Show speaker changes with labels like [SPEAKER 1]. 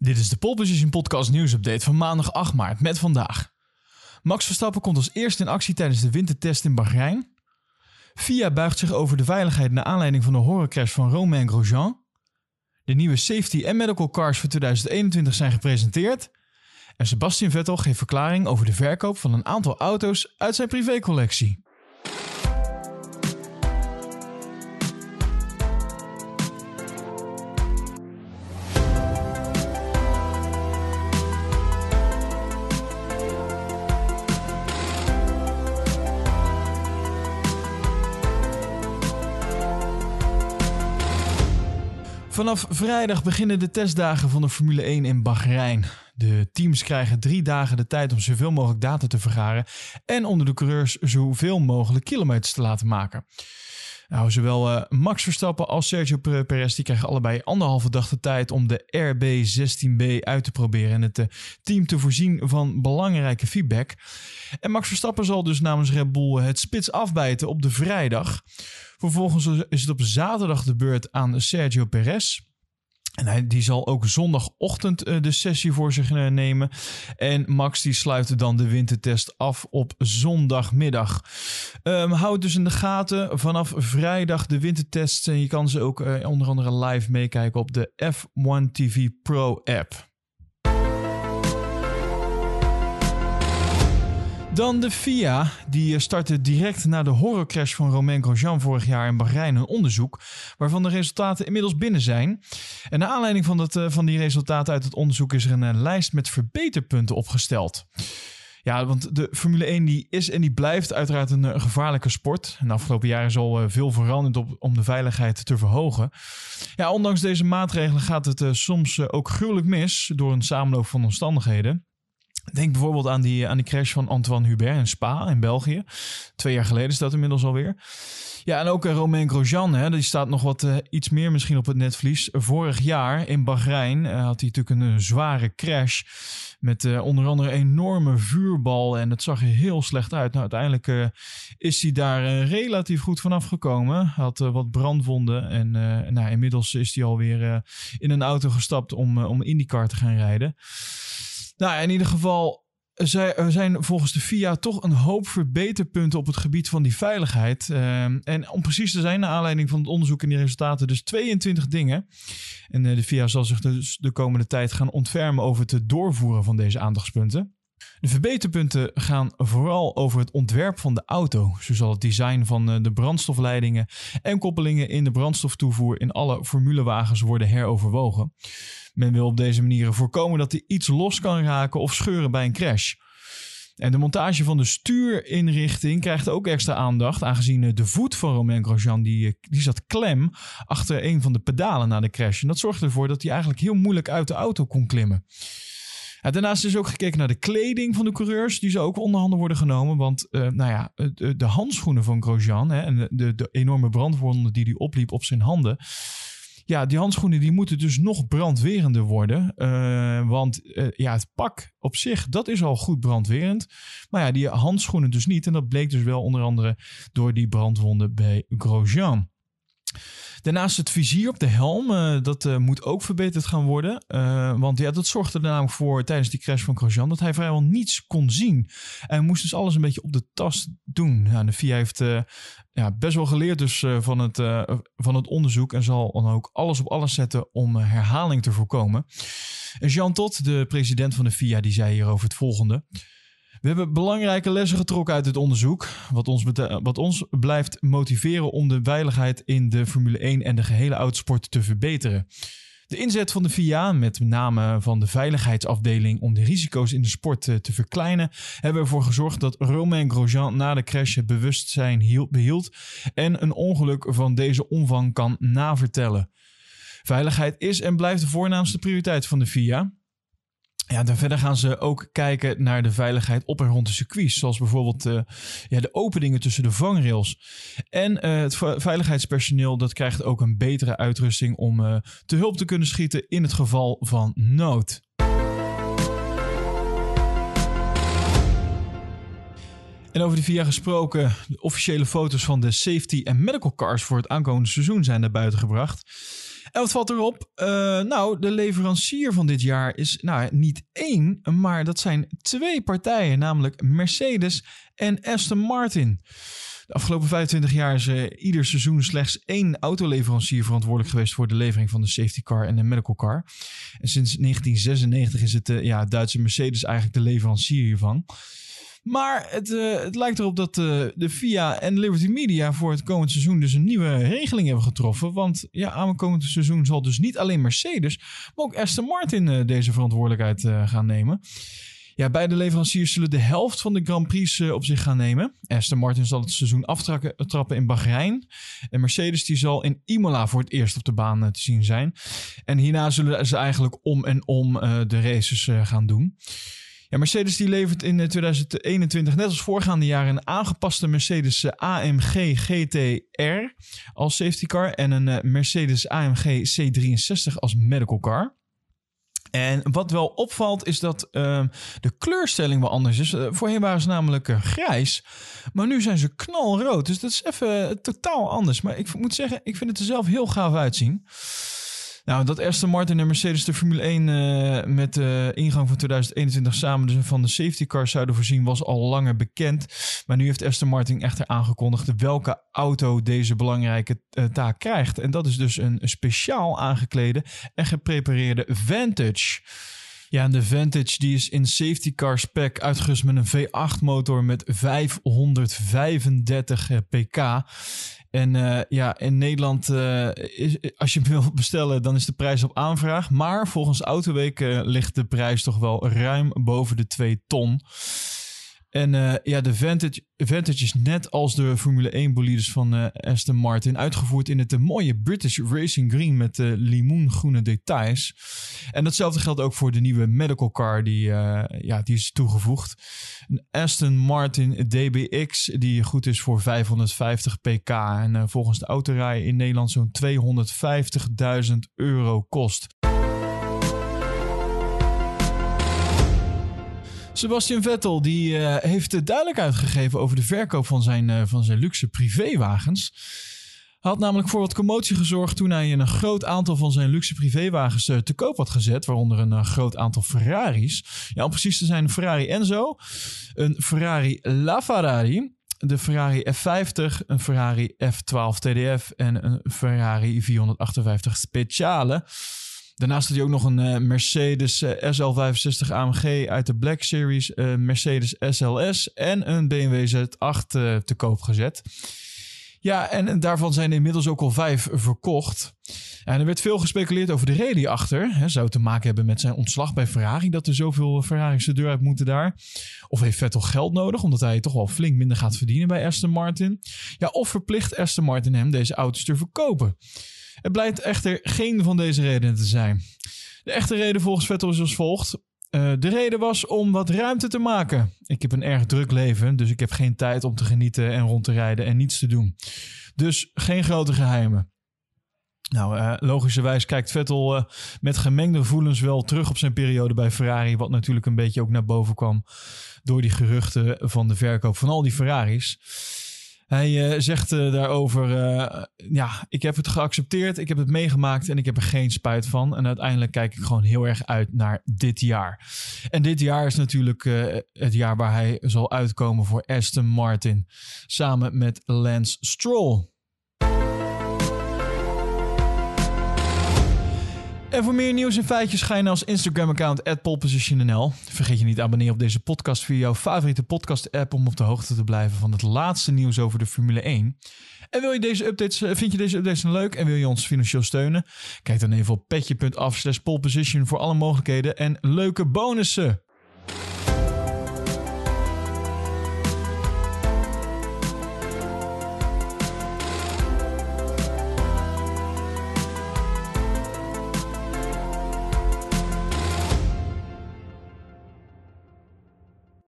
[SPEAKER 1] Dit is de Pole Position Podcast nieuwsupdate van maandag 8 maart met vandaag. Max Verstappen komt als eerste in actie tijdens de wintertest in Bahrein. FIA buigt zich over de veiligheid naar aanleiding van de horrorcrash van Romain Grosjean. De nieuwe safety en medical cars voor 2021 zijn gepresenteerd. En Sebastian Vettel geeft verklaring over de verkoop van een aantal auto's uit zijn privécollectie. Vanaf vrijdag beginnen de testdagen van de Formule 1 in Bahrein. De teams krijgen drie dagen de tijd om zoveel mogelijk data te vergaren en onder de coureurs zoveel mogelijk kilometers te laten maken. Nou, zowel uh, Max Verstappen als Sergio Perez die krijgen allebei anderhalve dag de tijd om de RB16B uit te proberen en het uh, team te voorzien van belangrijke feedback. En Max Verstappen zal dus namens Red Bull het spits afbijten op de vrijdag. Vervolgens is het op zaterdag de beurt aan Sergio Perez. En hij, die zal ook zondagochtend uh, de sessie voor zich uh, nemen. En Max die sluit dan de wintertest af op zondagmiddag. Um, houd dus in de gaten vanaf vrijdag de wintertests. En je kan ze ook uh, onder andere live meekijken op de F1 TV Pro app. Dan de FIA, die startte direct na de horrorcrash van Romain Grosjean vorig jaar in Bahrein een onderzoek, waarvan de resultaten inmiddels binnen zijn. En naar aanleiding van, dat, van die resultaten uit het onderzoek is er een lijst met verbeterpunten opgesteld. Ja, want de Formule 1 die is en die blijft uiteraard een, gevaarlijke sport. En de afgelopen jaren is al veel veranderd op, om de veiligheid te verhogen. Ja, ondanks deze maatregelen gaat het soms ook gruwelijk mis door een samenloop van omstandigheden. Denk bijvoorbeeld aan die, aan die crash van Antoine Hubert in Spa in België. Twee jaar geleden is dat inmiddels alweer. Ja, en ook Romain Grosjean, hè, die staat nog wat uh, iets meer misschien op het netvlies. Vorig jaar in Bahrein uh, had hij natuurlijk een, zware crash. Met onder andere een enorme vuurbal. En het zag er heel slecht uit. Nou, uiteindelijk is hij daar relatief goed vanaf gekomen. Had wat brandwonden. En nou, inmiddels is hij alweer in een auto gestapt om, om IndyCar te gaan rijden. Nou, in ieder geval er zijn volgens de FIA toch een hoop verbeterpunten op het gebied van die veiligheid. Uh, en om precies te zijn, naar aanleiding van het onderzoek en die resultaten, dus 22 dingen. En uh, de FIA zal zich dus de komende tijd gaan ontfermen over het doorvoeren van deze aandachtspunten. De verbeterpunten gaan vooral over het ontwerp van de auto. Zo zal het design van de brandstofleidingen en koppelingen in de brandstoftoevoer in alle formulewagens worden heroverwogen. Men wil op deze manier voorkomen dat hij iets los kan raken of scheuren bij een crash. En de montage van de stuurinrichting krijgt ook extra aandacht, aangezien de voet van Romain Grosjean die, die zat klem achter een van de pedalen na de crash. En dat zorgde ervoor dat hij eigenlijk heel moeilijk uit de auto kon klimmen. Daarnaast is ook gekeken naar de kleding van de coureurs. Die zou ook onder handen worden genomen. Want uh, nou ja, de, de, handschoenen van Grosjean hè, en de, enorme brandwonden die hij opliep op zijn handen. Ja, die handschoenen die moeten dus nog brandwerender worden. Uh, want ja, het pak op zich, dat is al goed brandwerend. Maar ja, die handschoenen dus niet. En dat bleek dus wel onder andere door die brandwonden bij Grosjean. Daarnaast het vizier op de helm, uh, dat uh, moet ook verbeterd gaan worden. Uh, want ja, dat zorgde er namelijk voor tijdens die crash van Grosjean dat hij vrijwel niets kon zien. En moest dus alles een beetje op de tas doen. Ja, de FIA heeft ja, best wel geleerd dus van, het, van het onderzoek en zal dan ook alles op alles zetten om herhaling te voorkomen. En Jean Tot, de president van de FIA, die zei hierover het volgende. We hebben belangrijke lessen getrokken uit het onderzoek, wat ons, wat ons blijft motiveren om de veiligheid in de Formule 1 en de gehele autosport te verbeteren. De inzet van de FIA, met name van de veiligheidsafdeling om de risico's in de sport te, te verkleinen, hebben ervoor gezorgd dat Romain Grosjean na de crash bewustzijn hield, behield en een ongeluk van deze omvang kan navertellen. Veiligheid is en blijft de voornaamste prioriteit van de FIA. Ja, dan verder gaan ze ook kijken naar de veiligheid op en rond de circuits. Zoals bijvoorbeeld uh, ja, de openingen tussen de vangrails. En uh, het veiligheidspersoneel dat krijgt ook een betere uitrusting om uh, te hulp te kunnen schieten in het geval van nood. En over de VIA gesproken, de officiële foto's van de safety en medical cars voor het aankomende seizoen zijn naar buiten gebracht. En wat valt erop? Uh, nou, de leverancier van dit jaar is nou, niet één, maar dat zijn twee partijen, namelijk Mercedes en Aston Martin. De afgelopen 25 jaar is uh, ieder seizoen slechts één autoleverancier verantwoordelijk geweest voor de levering van de safety car en de medical car. En sinds 1996 is het uh, ja, Duitse Mercedes eigenlijk de leverancier hiervan. Maar het, uh, het lijkt erop dat uh, de FIA en Liberty Media voor het komend seizoen dus een nieuwe regeling hebben getroffen. Want ja, aan het komend seizoen zal dus niet alleen Mercedes, maar ook Aston Martin uh, deze verantwoordelijkheid gaan nemen. Ja, beide leveranciers zullen de helft van de Grand Prix op zich gaan nemen. Aston Martin zal het seizoen aftrappen in Bahrein. En Mercedes die zal in Imola voor het eerst op de baan te zien zijn. En hierna zullen ze eigenlijk om en om de races gaan doen. Ja, Mercedes die levert in 2021, net als voorgaande jaren, een aangepaste Mercedes eh, AMG GTR als safety car en een eh, Mercedes AMG C63 als medical car. En wat wel opvalt is dat uh, de kleurstelling wel anders is. Voorheen waren ze namelijk grijs, maar nu zijn ze knalrood. Dus dat is even totaal anders. Maar ik moet zeggen, ik vind het er zelf heel gaaf uitzien. Nou, dat Aston Martin en Mercedes de Formule 1 uh, eh, met de ingang van 2021 samen dus van de safety cars zouden voorzien, was al langer bekend. Maar nu heeft Aston Martin echter aangekondigd welke auto deze belangrijke uh, taak krijgt. En dat is dus een speciaal aangeklede en geprepareerde Vantage. Ja, en de Vantage die is in safety car spec uitgerust met een V8 motor met 535 pk. En uh, ja, in Nederland, uh, is, als je hem wil bestellen, dan is de prijs op aanvraag. Maar volgens Autoweek uh, ligt de prijs toch wel ruim boven de 2 ton. En uh, ja, de Vantage, Vantage is net als de Formule 1 bolides van uh, Aston Martin uitgevoerd in het uh, mooie British Racing Green met limoengroene details. En datzelfde geldt ook voor de nieuwe medical car die, ja, die is toegevoegd. Een Aston Martin DBX die goed is voor 550 pk en volgens de autorij in Nederland zo'n 250.000 euro kost. Sebastian Vettel die, uh, heeft duidelijk uitgegeven over de verkoop van zijn, uh, van zijn luxe privéwagens. Hij had namelijk voor wat commotie gezorgd toen hij een groot aantal van zijn luxe privéwagens uh, te koop had gezet. Waaronder een groot aantal Ferraris. Ja, om precies te zijn een Ferrari Enzo, een Ferrari LaFerrari, de Ferrari F50, een Ferrari F12 TDF en een Ferrari 458 Speciale. Daarnaast had hij ook nog een uh, Mercedes uh, SL65 AMG uit de Black Series, uh, Mercedes SLS en een BMW Z8 te koop gezet. Ja, en daarvan zijn inmiddels ook al vijf verkocht. En er werd veel gespeculeerd over de reden hierachter. He, zou het te maken hebben met zijn ontslag bij Ferrari, dat er zoveel Ferraris de deur uit moeten daar? Of heeft Vettel geld nodig, omdat hij toch wel flink minder gaat verdienen bij Aston Martin? Ja, of verplicht Aston Martin hem deze auto's te verkopen? Het blijkt echter geen van deze redenen te zijn. De echte reden volgens Vettel is als volgt. Uh, de reden was om wat ruimte te maken. Ik heb een erg druk leven, dus ik heb geen tijd om te genieten en rond te rijden en niets te doen. Dus geen grote geheimen. Nou, uh, logischerwijs kijkt Vettel uh, met gemengde gevoelens wel terug op zijn periode bij Ferrari. Wat natuurlijk een beetje ook naar boven kwam door die geruchten van de verkoop van al die Ferraris. Hij uh, zegt uh, daarover: uh, Ja, ik heb het geaccepteerd, ik heb het meegemaakt en ik heb er geen spijt van. En uiteindelijk kijk ik gewoon heel erg uit naar dit jaar. En dit jaar is natuurlijk het jaar waar hij zal uitkomen voor Aston Martin. Samen met Lance Stroll. En voor meer nieuws en feitjes ga je naar ons Instagram-account @polepositionnl. Vergeet je niet te abonneren op deze podcast via jouw favoriete podcast-app om op de hoogte te blijven van het laatste nieuws over de Formule 1. En wil je deze updates, eh, vind je deze updates leuk en wil je ons financieel steunen? Kijk dan even op petje.af slash poleposition voor alle mogelijkheden en leuke bonussen.